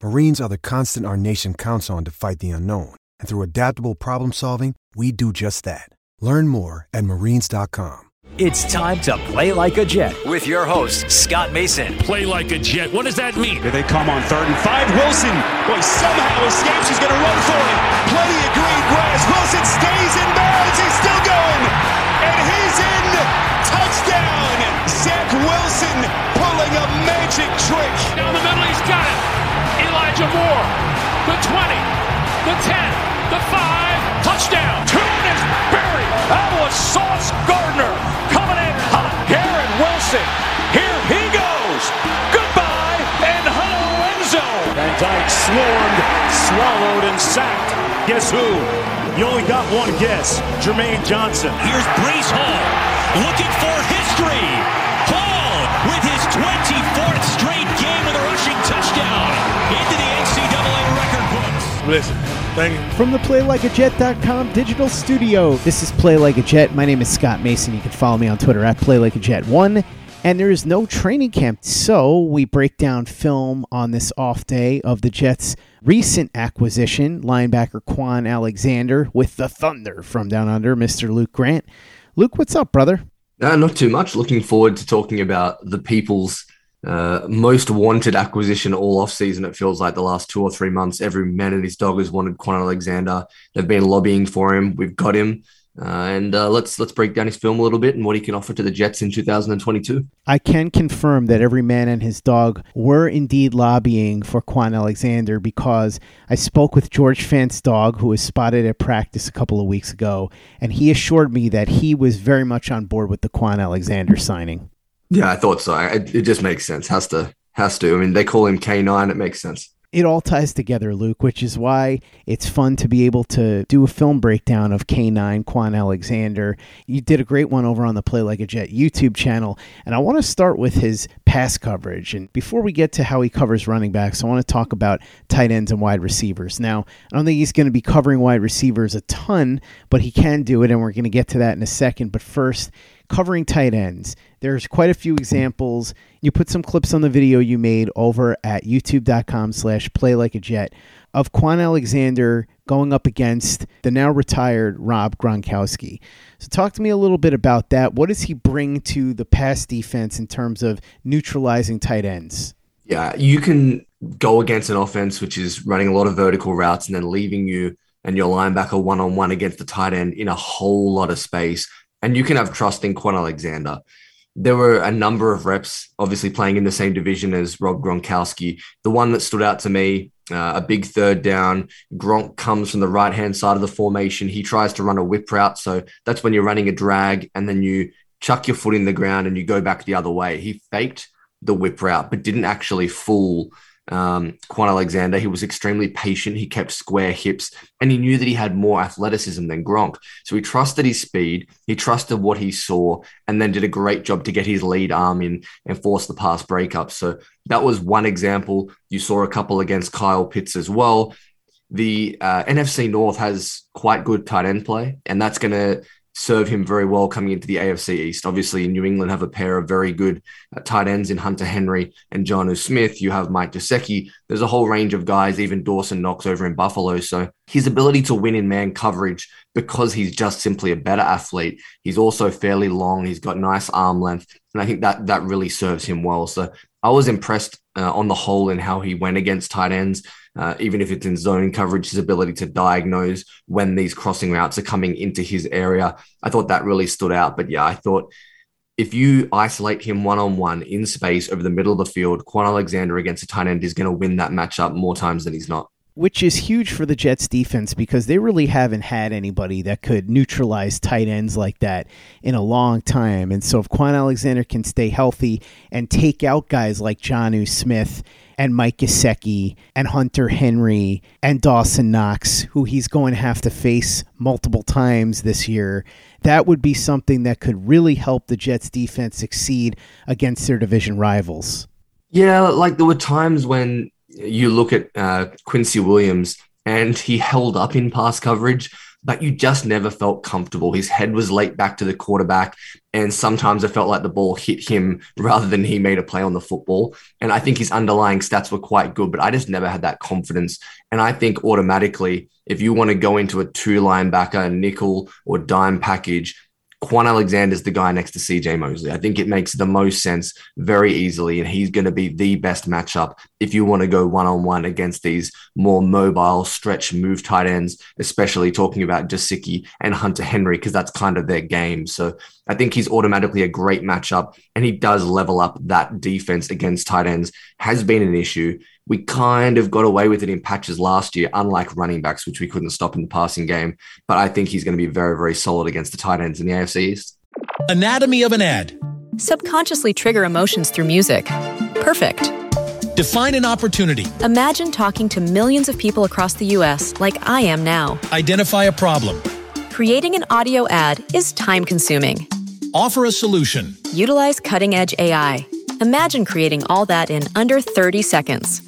Marines are the constant our nation counts on to fight the unknown. And through adaptable problem solving, we do just that. Learn more at marines.com. It's time to play like a Jet with your host, Scott Mason. Play like a Jet. What does that mean? Here they come on third and five. Wilson, boy, somehow escapes. He's going to run for it. Plenty of green grass. Wilson stays in bounds. He's still going. And he's in. Touchdown. Zach Wilson pulling a magic trick. Down the middle, he's got it. Elijah Moore, the 20, the 10, the 5, touchdown. Tune is buried. That was Sauce Gardner coming in hot. Garrett Wilson, here he goes. Goodbye and hello, Enzo. Van Dyke swarmed, swallowed, and sacked. Guess who? You only got one guess. Jermaine Johnson. Here's Breece Hall looking for history. Listen, thank you. From the PlayLikeAJet.com digital studio, this is Play Like a Jet. My name is Scott Mason. You can follow me on Twitter at PlayLikeAJet1. And there is no training camp, so we break down film on this off day of the Jets' recent acquisition, linebacker Kwon Alexander with the Thunder from down under, Mr. Luke Grant. Luke, what's up, brother? Uh, not too much. Looking forward to talking about the people's uh, most wanted acquisition all off season. It feels like the last two or three months, every man and his dog has wanted Kwon Alexander. They've been lobbying for him. We've got him. Uh, and uh, let's let's break down his film a little bit and what he can offer to the Jets in 2022. I can confirm that every man and his dog were indeed lobbying for Kwon Alexander because I spoke with George Fant's dog, who was spotted at practice a couple of weeks ago, and he assured me that he was very much on board with the Kwon Alexander signing. Yeah, I thought so. It, it just makes sense. Has to has to. I mean, they call him K9. It makes sense. It all ties together, Luke, which is why it's fun to be able to do a film breakdown of K9 Kwon Alexander. You did a great one over on the Play Like a Jet YouTube channel, and I want to start with his pass coverage. And before we get to how he covers running backs, I want to talk about tight ends and wide receivers. Now, I don't think he's going to be covering wide receivers a ton, but he can do it, and we're going to get to that in a second. But first, covering tight ends. There's quite a few examples. You put some clips on the video you made over at youtube.com slash play like a jet of Kwon Alexander going up against the now retired Rob Gronkowski. So talk to me a little bit about that. What does he bring to the pass defense in terms of neutralizing tight ends? Yeah, you can go against an offense which is running a lot of vertical routes and then leaving you and your linebacker one on one against the tight end in a whole lot of space. And you can have trust in Kwon Alexander. There were a number of reps, obviously playing in the same division as Rob Gronkowski. The one that stood out to me, uh, a big third down. Gronk comes from the right hand side of the formation. He tries to run a whip route. So that's when you're running a drag and then you chuck your foot in the ground and you go back the other way. He faked the whip route, but didn't actually fool um, Kwon Alexander. He was extremely patient. He kept square hips and he knew that he had more athleticism than Gronk. So he trusted his speed. He trusted what he saw and then did a great job to get his lead arm in and force the pass breakup. So that was one example. You saw a couple against Kyle Pitts as well. The uh, NFC North has quite good tight end play, and that's going to serve him very well coming into the AFC East. Obviously, New England have a pair of very good uh, tight ends in Hunter Henry and Jonnu Smith. You have Mike Gesicki. There's a whole range of guys, even Dawson Knox over in Buffalo. So his ability to win in man coverage because he's just simply a better athlete. He's also fairly long. He's got nice arm length. And I think that that really serves him well. So I was impressed uh, on the whole in how he went against tight ends uh, even if it's in zone coverage, his ability to diagnose when these crossing routes are coming into his area. I thought that really stood out. But yeah, I thought if you isolate him one on one in space over the middle of the field, Kwon Alexander against a tight end is going to win that matchup more times than he's not which is huge for the Jets defense because they really haven't had anybody that could neutralize tight ends like that in a long time. And so if Kwon Alexander can stay healthy and take out guys like Jonnu Smith and Mike Gesicki and Hunter Henry and Dawson Knox, who he's going to have to face multiple times this year, that would be something that could really help the Jets defense succeed against their division rivals. Yeah, like there were times when you look at uh, Quincy Williams and he held up in pass coverage, but you just never felt comfortable. His head was late back to the quarterback, and sometimes it felt like the ball hit him rather than he made a play on the football. And I think his underlying stats were quite good, but I just never had that confidence. And I think automatically, if you want to go into a two linebacker, nickel, or dime package, Kwon Alexander is the guy next to CJ Mosley. I think it makes the most sense very easily, and he's going to be the best matchup if you want to go one on one against these more mobile stretch move tight ends, especially talking about Gesicki and Hunter Henry, because that's kind of their game. So I think he's automatically a great matchup, and he does level up that defense against tight ends, has been an issue. We kind of got away with it in patches last year, unlike running backs, which we couldn't stop in the passing game. But I think he's going to be very, very solid against the tight ends in the AFC East. Anatomy of an ad. Subconsciously trigger emotions through music. Perfect. Define an opportunity. Imagine talking to millions of people across the U.S. like I am now. Identify a problem. Creating an audio ad is time consuming. Offer a solution. Utilize cutting edge AI. Imagine creating all that in under 30 seconds.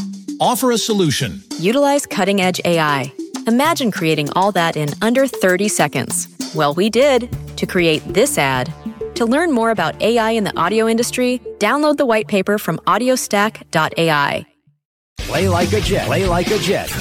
Offer a solution. Utilize cutting edge AI. Imagine creating all that in under 30 seconds. Well, we did to create this ad. To learn more about AI in the audio industry, download the white paper from audiostack.ai. Play like a Jet. Play like a Jet.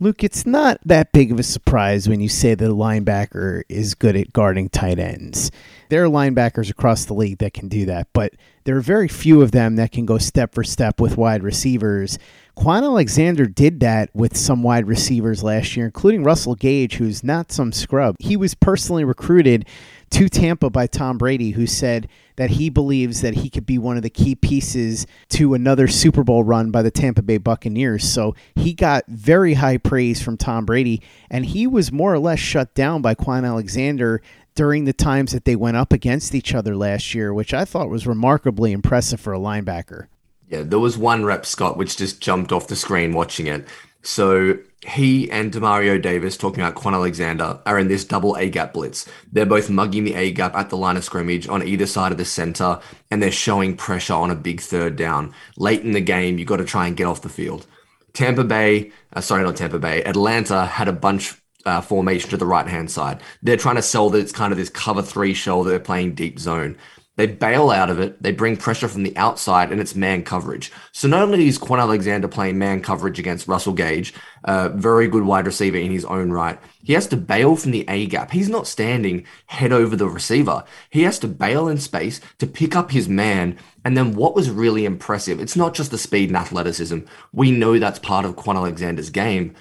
Luke, it's not that big of a surprise when you say the linebacker is good at guarding tight ends. There are linebackers across the league that can do that, but there are very few of them that can go step for step with wide receivers. Kwon Alexander did that with some wide receivers last year, including Russell Gage, who's not some scrub. He was personally recruited to Tampa by Tom Brady, who said that he believes that he could be one of the key pieces to another Super Bowl run by the Tampa Bay Buccaneers. So he got very high praise from Tom Brady, and he was more or less shut down by Kwon Alexander during the times that they went up against each other last year, which I thought was remarkably impressive for a linebacker. Yeah, there was one rep, Scott, which just jumped off the screen watching it. So he and Demario Davis, talking about Kwon Alexander, are in this double A gap blitz. They're both mugging the A gap at the line of scrimmage on either side of the center, and they're showing pressure on a big third down. Late in the game, you've got to try and get off the field. Tampa Bay, uh, sorry, not Tampa Bay, Atlanta had a bunch uh, formation to the right hand side. They're trying to sell that it's kind of this cover three show that they're playing deep zone. They bail out of it. They bring pressure from the outside, and it's man coverage. So not only is Kwon Alexander playing man coverage against Russell Gage, a very good wide receiver in his own right, he has to bail from the A gap. He's not standing head over the receiver. He has to bail in space to pick up his man. And then what was really impressive, it's not just the speed and athleticism. We know that's part of Kwon Alexander's game.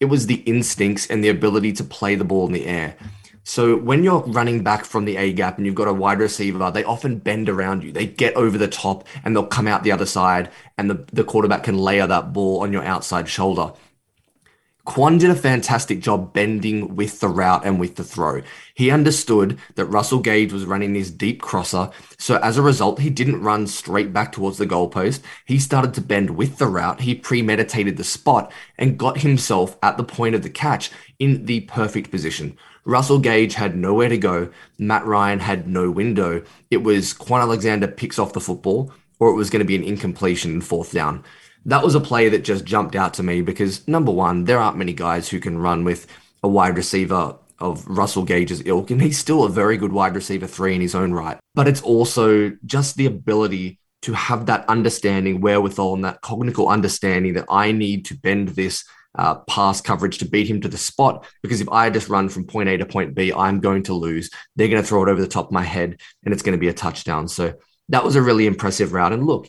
It was the instincts and the ability to play the ball in the air. So when you're running back from the A gap and you've got a wide receiver, they often bend around you. They get over the top and they'll come out the other side, and the, the quarterback can layer that ball on your outside shoulder. Kwon did a fantastic job bending with the route and with the throw. He understood that Russell Gage was running this deep crosser. So as a result, he didn't run straight back towards the goalpost. He started to bend with the route. He premeditated the spot and got himself at the point of the catch in the perfect position. Russell Gage had nowhere to go. Matt Ryan had no window. It was Kwon Alexander picks off the football, or it was going to be an incompletion in fourth down that was a play that just jumped out to me because number one, there aren't many guys who can run with a wide receiver of Russell Gage's ilk, and he's still a very good wide receiver three in his own right. But it's also just the ability to have that understanding, wherewithal, and that cognitive understanding that I need to bend this uh, pass coverage to beat him to the spot. Because if I just run from point A to point B, I'm going to lose. They're going to throw it over the top of my head, and it's going to be a touchdown. So that was a really impressive route. And look,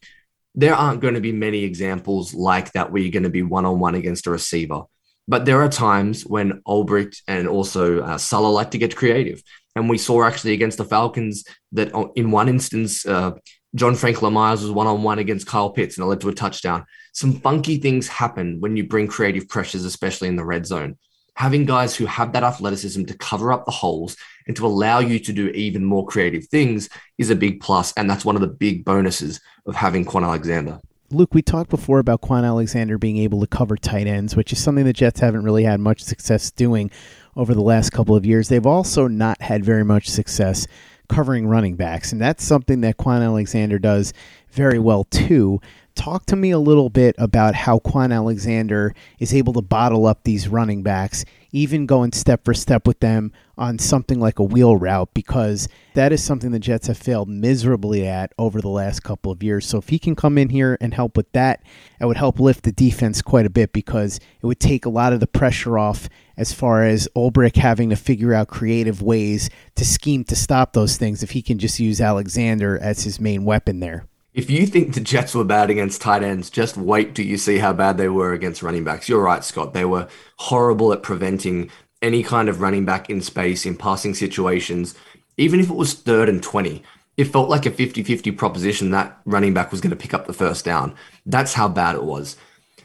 there aren't going to be many examples like that where you're going to be one on one against a receiver. But there are times when Ulbrich and also uh, Saleh like to get creative. And we saw actually against the Falcons that in one instance, uh, John Franklin Myers was one on one against Kyle Pitts and it led to a touchdown. Some funky things happen when you bring creative pressures, especially in the red zone. Having guys who have that athleticism to cover up the holes and to allow you to do even more creative things is a big plus, And that's one of the big bonuses of having Kwon Alexander. Luke, we talked before about Kwon Alexander being able to cover tight ends, which is something the Jets haven't really had much success doing over the last couple of years. They've also not had very much success covering running backs, and that's something that Kwon Alexander does very well too talk to me a little bit about how Kwon Alexander is able to bottle up these running backs, even going step for step with them on something like a wheel route, because that is something the Jets have failed miserably at over the last couple of years. So if he can come in here and help with that, it would help lift the defense quite a bit because it would take a lot of the pressure off as far as Ulbrich having to figure out creative ways to scheme to stop those things if he can just use Alexander as his main weapon there. If you think the Jets were bad against tight ends, just wait till you see how bad they were against running backs. You're right, Scott. They were horrible at preventing any kind of running back in space in passing situations. Even if it was third and 20, it felt like a 50 50 proposition that running back was going to pick up the first down. That's how bad it was.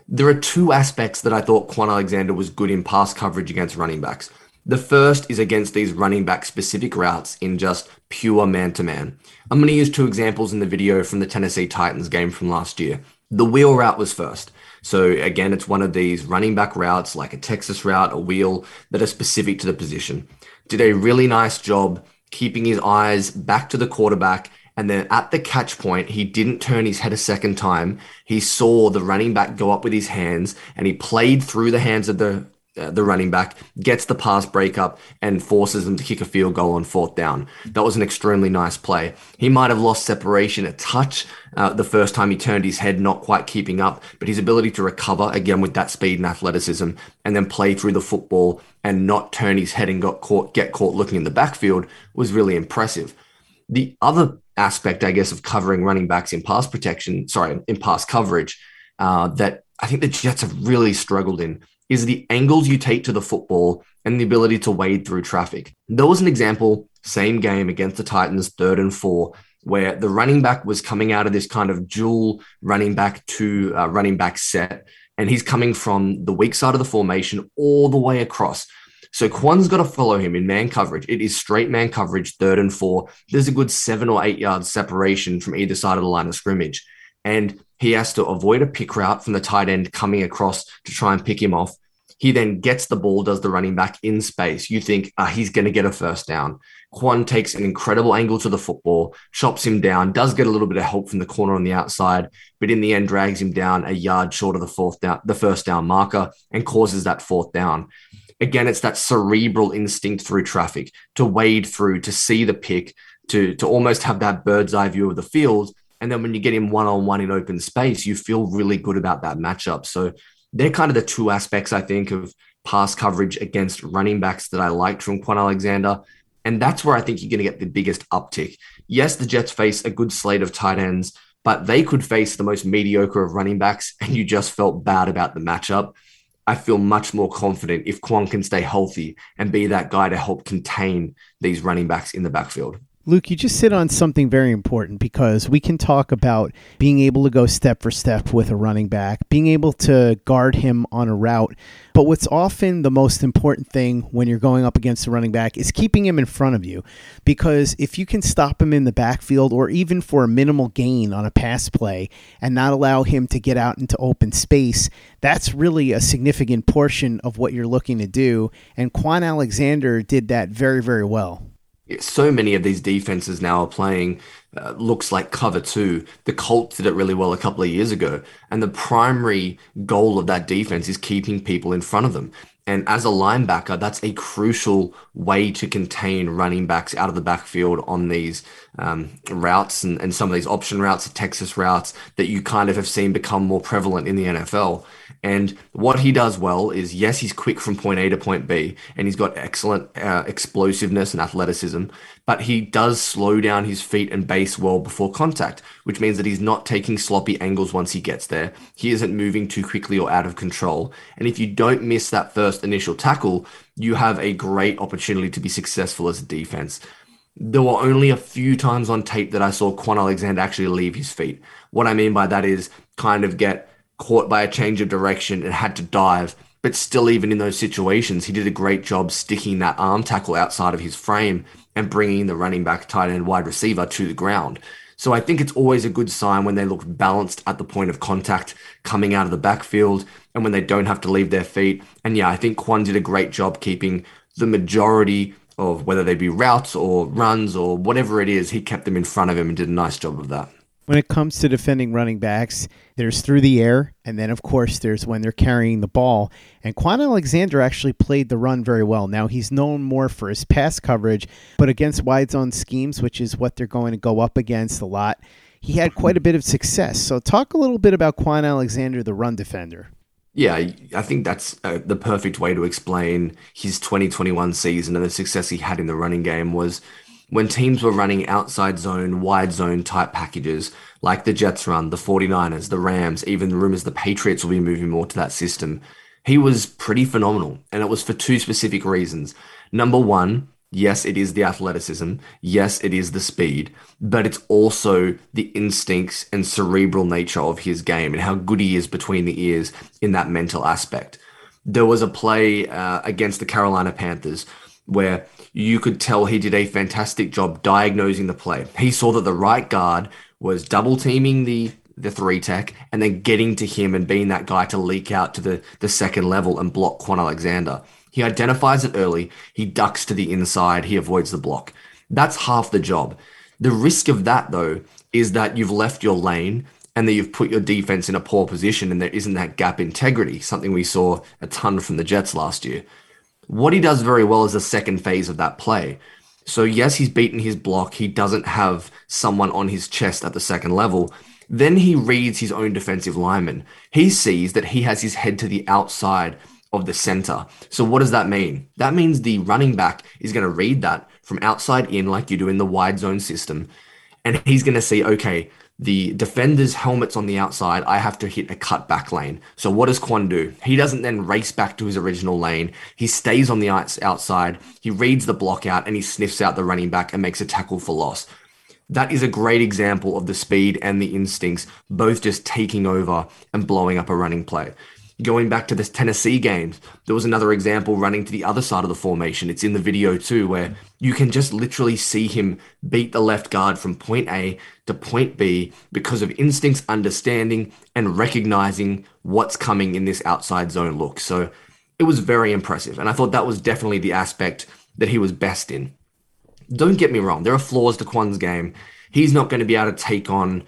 There are two aspects that I thought Kwon Alexander was good in pass coverage against running backs. The first is against these running back specific routes in just pure man to man. I'm going to use two examples in the video from the Tennessee Titans game from last year. The wheel route was first. So again, it's one of these running back routes like a Texas route, a wheel that are specific to the position. Did a really nice job keeping his eyes back to the quarterback. And then at the catch point, he didn't turn his head a second time. He saw the running back go up with his hands and he played through the hands of the uh, the running back gets the pass breakup and forces them to kick a field goal on fourth down. That was an extremely nice play. He might have lost separation a touch uh, the first time he turned his head, not quite keeping up, but his ability to recover again with that speed and athleticism and then play through the football and not turn his head and got caught, get caught looking in the backfield was really impressive. The other aspect, I guess, of covering running backs in pass protection, sorry, in pass coverage, uh, that I think the Jets have really struggled in is the angles you take to the football and the ability to wade through traffic. There was an example, same game against the Titans, third and four, where the running back was coming out of this kind of dual running back to uh, running back set, and he's coming from the weak side of the formation all the way across. So Kwon's got to follow him in man coverage. It is straight man coverage, third and four. There's a good seven or eight yards separation from either side of the line of scrimmage. And he has to avoid a pick route from the tight end coming across to try and pick him off. He then gets the ball, does the running back in space. You think uh, he's going to get a first down. Kwon takes an incredible angle to the football, chops him down, does get a little bit of help from the corner on the outside, but in the end drags him down a yard short of the fourth down, the first down marker, and causes that fourth down. Again, it's that cerebral instinct through traffic to wade through, to see the pick, to to almost have that bird's eye view of the field. And then when you get him one on one in open space, you feel really good about that matchup. So they're kind of the two aspects I think of pass coverage against running backs that I liked from Kwon Alexander. And that's where I think you're going to get the biggest uptick. Yes, the Jets face a good slate of tight ends, but they could face the most mediocre of running backs, and you just felt bad about the matchup. I feel much more confident if Kwon can stay healthy and be that guy to help contain these running backs in the backfield. Luke, you just sit on something very important because we can talk about being able to go step for step with a running back, being able to guard him on a route. But what's often the most important thing when you're going up against a running back is keeping him in front of you. Because if you can stop him in the backfield or even for a minimal gain on a pass play and not allow him to get out into open space, that's really a significant portion of what you're looking to do. And Kwon Alexander did that very, very well so many of these defenses now are playing uh, looks like cover two. The Colts did it really well a couple of years ago. And the primary goal of that defense is keeping people in front of them. And as a linebacker, that's a crucial way to contain running backs out of the backfield on these um, routes and, and some of these option routes, Texas routes that you kind of have seen become more prevalent in the NFL. And what he does well is, yes, he's quick from point A to point B, and he's got excellent uh, explosiveness and athleticism, but he does slow down his feet and base well before contact, which means that he's not taking sloppy angles once he gets there. He isn't moving too quickly or out of control. And if you don't miss that first initial tackle, you have a great opportunity to be successful as a defense. There were only a few times on tape that I saw Kwon Alexander actually leave his feet. What I mean by that is kind of get caught by a change of direction and had to dive. But still, even in those situations, he did a great job sticking that arm tackle outside of his frame and bringing the running back, tight end, wide receiver to the ground. So I think it's always a good sign when they look balanced at the point of contact coming out of the backfield and when they don't have to leave their feet. And yeah, I think Kwon did a great job keeping the majority of whether they be routes or runs or whatever it is, he kept them in front of him and did a nice job of that when it comes to defending running backs, there's through the air, and then of course there's when they're carrying the ball. And Kwon Alexander actually played the run very well. Now he's known more for his pass coverage, but against wide zone schemes, which is what they're going to go up against a lot, he had quite a bit of success. So talk a little bit about Kwon Alexander, the run defender. Yeah, I think that's uh, the perfect way to explain his 2021 season and the success he had in the running game was when teams were running outside zone, wide zone type packages, like the Jets run, the 49ers, the Rams, even the rumors the Patriots will be moving more to that system, he was pretty phenomenal. And it was for two specific reasons. Number one, yes, it is the athleticism. Yes, it is the speed, but it's also the instincts and cerebral nature of his game and how good he is between the ears in that mental aspect. There was a play uh, against the Carolina Panthers where you could tell he did a fantastic job diagnosing the play. He saw that the right guard was double teaming the the three tech and then getting to him and being that guy to leak out to the, the second level and block Kwon Alexander. He identifies it early, he ducks to the inside, he avoids the block. That's half the job. The risk of that though is that you've left your lane and that you've put your defense in a poor position and there isn't that gap integrity, something we saw a ton from the Jets last year. What he does very well is the second phase of that play. So, yes, he's beaten his block. He doesn't have someone on his chest at the second level. Then he reads his own defensive lineman. He sees that he has his head to the outside of the center. So, what does that mean? That means the running back is going to read that from outside in, like you do in the wide zone system. And he's going to see, okay, the defender's helmet's on the outside, I have to hit a cut back lane. So what does Kwon do? He doesn't then race back to his original lane. He stays on the outside. He reads the block out and he sniffs out the running back and makes a tackle for loss. That is a great example of the speed and the instincts both just taking over and blowing up a running play. Going back to this Tennessee games, there was another example running to the other side of the formation. It's in the video too, where you can just literally see him beat the left guard from point A to point B because of instincts, understanding, and recognizing what's coming in this outside zone look. So it was very impressive. And I thought that was definitely the aspect that he was best in. Don't get me wrong, there are flaws to Kwon's game. He's not going to be able to take on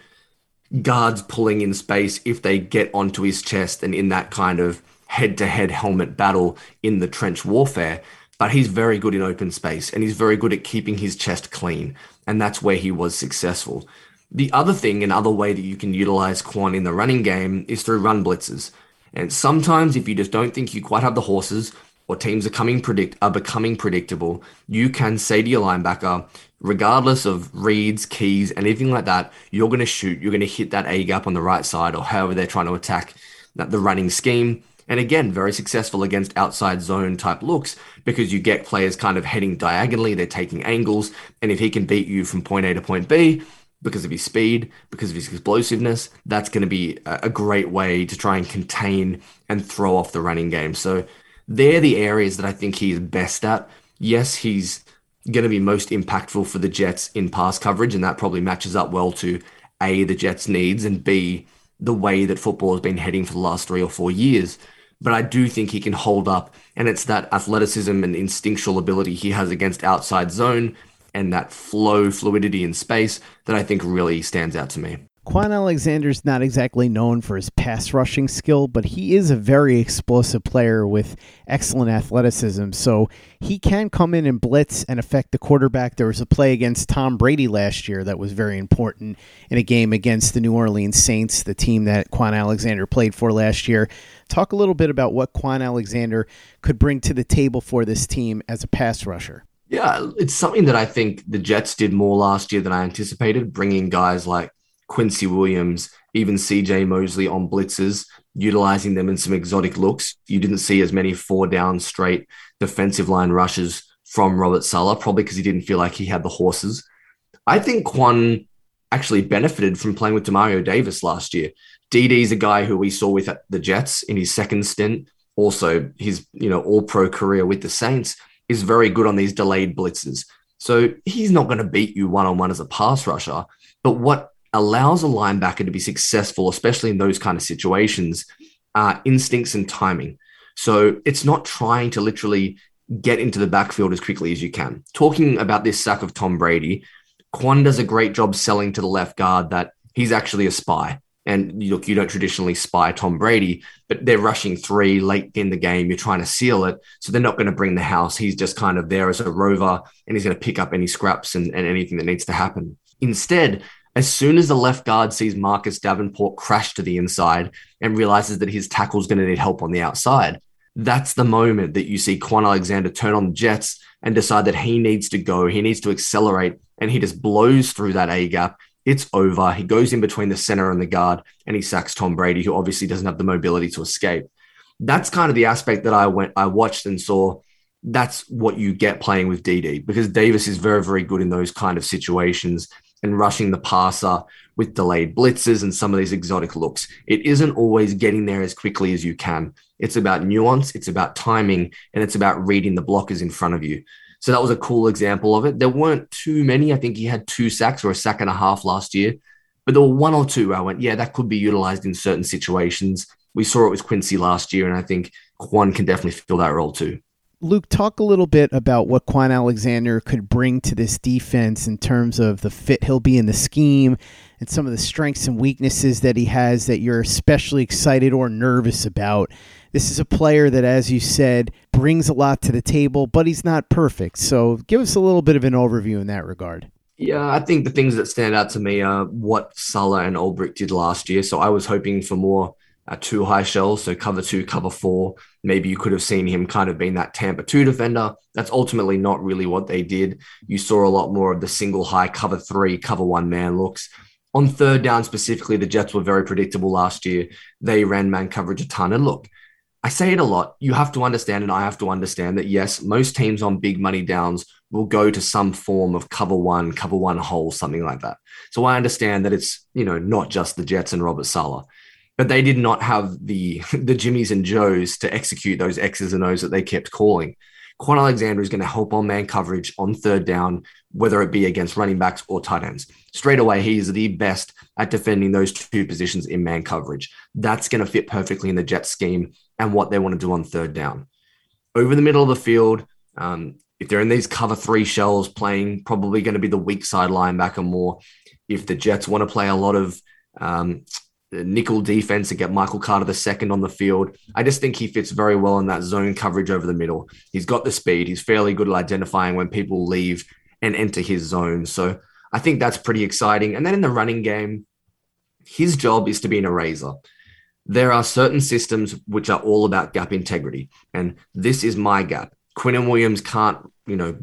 guards pulling in space if they get onto his chest and in that kind of head to head helmet battle in the trench warfare. But he's very good in open space and he's very good at keeping his chest clean. And that's where he was successful. The other thing, another way that you can utilize Kwon in the running game is through run blitzes. And sometimes, if you just don't think you quite have the horses, or teams are coming predict are becoming predictable, you can say to your linebacker, regardless of reads, keys, anything like that, you're going to shoot. You're going to hit that A gap on the right side, or however they're trying to attack the running scheme. And again, very successful against outside zone type looks because you get players kind of heading diagonally, they're taking angles. And if he can beat you from point A to point B, because of his speed, because of his explosiveness, that's going to be a great way to try and contain and throw off the running game. So they're the areas that I think he's best at. Yes, he's going to be most impactful for the Jets in pass coverage, and that probably matches up well to A, the Jets' needs, and B, the way that football has been heading for the last three or four years. But I do think he can hold up, and it's that athleticism and instinctual ability he has against outside zone and that flow fluidity in space that I think really stands out to me. Kwon Alexander's not exactly known for his pass rushing skill, but he is a very explosive player with excellent athleticism. So he can come in and blitz and affect the quarterback. There was a play against Tom Brady last year that was very important in a game against the New Orleans Saints, the team that Kwon Alexander played for last year. Talk a little bit about what Kwon Alexander could bring to the table for this team as a pass rusher. Yeah, it's something that I think the Jets did more last year than I anticipated, bringing guys like Quincy Williams, even CJ Mosley on blitzes, utilizing them in some exotic looks. You didn't see as many four down straight defensive line rushes from Robert Saleh, probably because he didn't feel like he had the horses. I think Kwon actually benefited from playing with Demario Davis last year. DD is a guy who we saw with the Jets in his second stint, also his you know all pro career with the Saints is very good on these delayed blitzes. So he's not going to beat you one on one as a pass rusher. But what allows a linebacker to be successful, especially in those kind of situations, are instincts and timing. So it's not trying to literally get into the backfield as quickly as you can. Talking about this sack of Tom Brady, Kwon does a great job selling to the left guard that he's actually a spy. And look, you don't traditionally spy Tom Brady, but they're rushing three late in the game. You're trying to seal it. So they're not going to bring the house. He's just kind of there as a rover and he's going to pick up any scraps and, and anything that needs to happen. Instead, as soon as the left guard sees Marcus Davenport crash to the inside and realizes that his tackle is going to need help on the outside, that's the moment that you see Kwon Alexander turn on the Jets and decide that he needs to go, he needs to accelerate, and he just blows through that A gap it's over. He goes in between the center and the guard and he sacks Tom Brady, who obviously doesn't have the mobility to escape. That's kind of the aspect that I went, I watched and saw. That's what you get playing with DD because Davis is very, very good in those kind of situations and rushing the passer with delayed blitzes and some of these exotic looks. It isn't always getting there as quickly as you can. It's about nuance, it's about timing, and it's about reading the blockers in front of you. So that was a cool example of it. There weren't too many. I think he had two sacks or a sack and a half last year, but there were one or two. where I went, yeah, that could be utilized in certain situations. We saw it with Quincy last year, and I think Kwon can definitely fill that role too. Luke, talk a little bit about what Kwon Alexander could bring to this defense in terms of the fit he'll be in the scheme and some of the strengths and weaknesses that he has that you're especially excited or nervous about this is a player that, as you said, brings a lot to the table, but he's not perfect. So give us a little bit of an overview in that regard. Yeah, I think the things that stand out to me are what Saleh and Ulbrich did last year. So I was hoping for more two high shells, so cover two, cover four. Maybe you could have seen him kind of being that Tampa two defender. That's ultimately not really what they did. You saw a lot more of the single high cover three, cover one man looks. On third down specifically, the Jets were very predictable last year. They ran man coverage a ton. And look, I say it a lot. You have to understand, and I have to understand that yes, most teams on big money downs will go to some form of cover one, cover one hole, something like that. So I understand that it's you know not just the Jets and Robert Saleh, but they did not have the the Jimmys and Joes to execute those X's and O's that they kept calling. Kwon Alexander is going to help on man coverage on third down, whether it be against running backs or tight ends. Straight away, he is the best at defending those two positions in man coverage. That's going to fit perfectly in the Jet scheme and what they want to do on third down. over the middle of the field. Um, if they're in these cover three shells playing, probably going to be the weak side linebacker more. If the Jets want to play a lot of um, nickel defense and get Michael Carter the second on the field, I just think he fits very well in that zone coverage over the middle. He's got the speed. He's fairly good at identifying when people leave and enter his zone. So I think that's pretty exciting. And then in the running game, his job is to be an eraser. There are certain systems which are all about gap integrity, and this is my gap. Quinnen Williams can't, you know,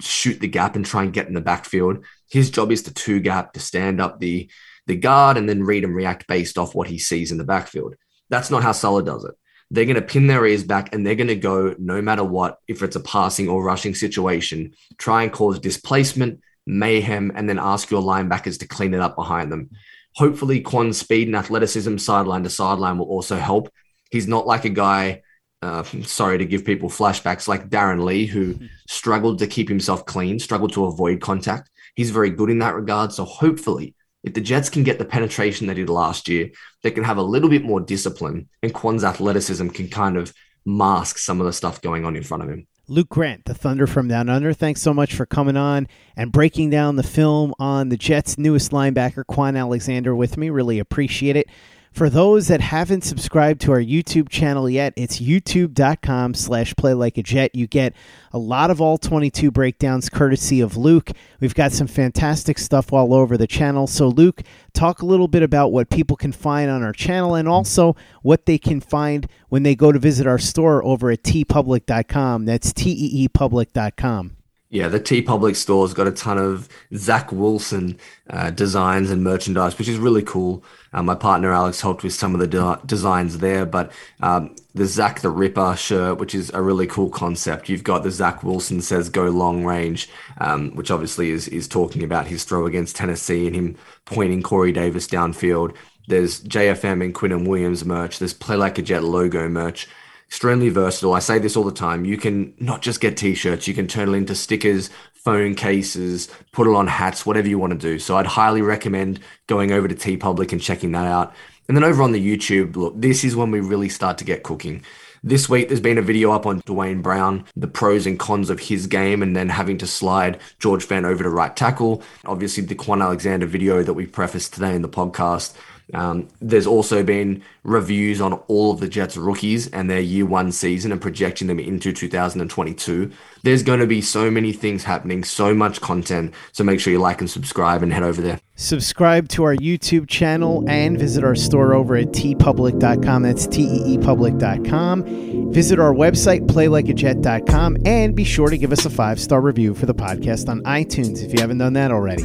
shoot the gap and try and get in the backfield. His job is to two gap, to stand up the the guard and then read and react based off what he sees in the backfield. That's not how Saleh does it. They're going to pin their ears back and they're going to go no matter what, if it's a passing or rushing situation, try and cause displacement, mayhem, and then ask your linebackers to clean it up behind them. Hopefully, Kwon's speed and athleticism sideline to sideline will also help. He's not like a guy, uh, sorry to give people flashbacks, like Darron Lee, who struggled to keep himself clean, struggled to avoid contact. He's very good in that regard. So hopefully, if the Jets can get the penetration they did last year, they can have a little bit more discipline, and Kwon's athleticism can kind of mask some of the stuff going on in front of him. Luke Grant, the Thunder from Down Under, thanks so much for coming on and breaking down the film on the Jets' newest linebacker, Kwon Alexander, with me. Really appreciate it. For those that haven't subscribed to our YouTube channel yet, it's youtube.com slash play like a jet. You get a lot of all 22 breakdowns courtesy of Luke. We've got some fantastic stuff all over the channel. So, Luke, talk a little bit about what people can find on our channel and also what they can find when they go to visit our store over at teepublic.com. That's teepublic.com. Yeah, the TeePublic store's got a ton of Zach Wilson uh, designs and merchandise, which is really cool. Uh, my partner Alex helped with some of the de- designs there, but um, the Zach the Ripper shirt, which is a really cool concept. You've got the Zach Wilson says go long range, um, which obviously is is talking about his throw against Tennessee and him pointing Corey Davis downfield. There's JFM and Quinnen Williams merch. There's Play Like a Jet logo merch extremely versatile. I say this all the time. You can not just get t-shirts, you can turn it into stickers, phone cases, put it on hats, whatever you want to do. So I'd highly recommend going over to TeePublic and checking that out. And then over on the YouTube, look, this is when we really start to get cooking. This week, there's been a video up on Duane Brown, the pros and cons of his game, and then having to slide George Fant over to right tackle. Obviously, the Kwon Alexander video that we prefaced today in the podcast um, there's also been reviews on all of the Jets rookies and their year one season and projecting them into 2022. There's going to be so many things happening, so much content. So make sure you like and subscribe and head over there. Subscribe to our YouTube channel and visit our store over at teepublic.com. That's teepublic.com. Visit our website, playlikeajet.com, and be sure to give us a five star review for the podcast on iTunes if you haven't done that already.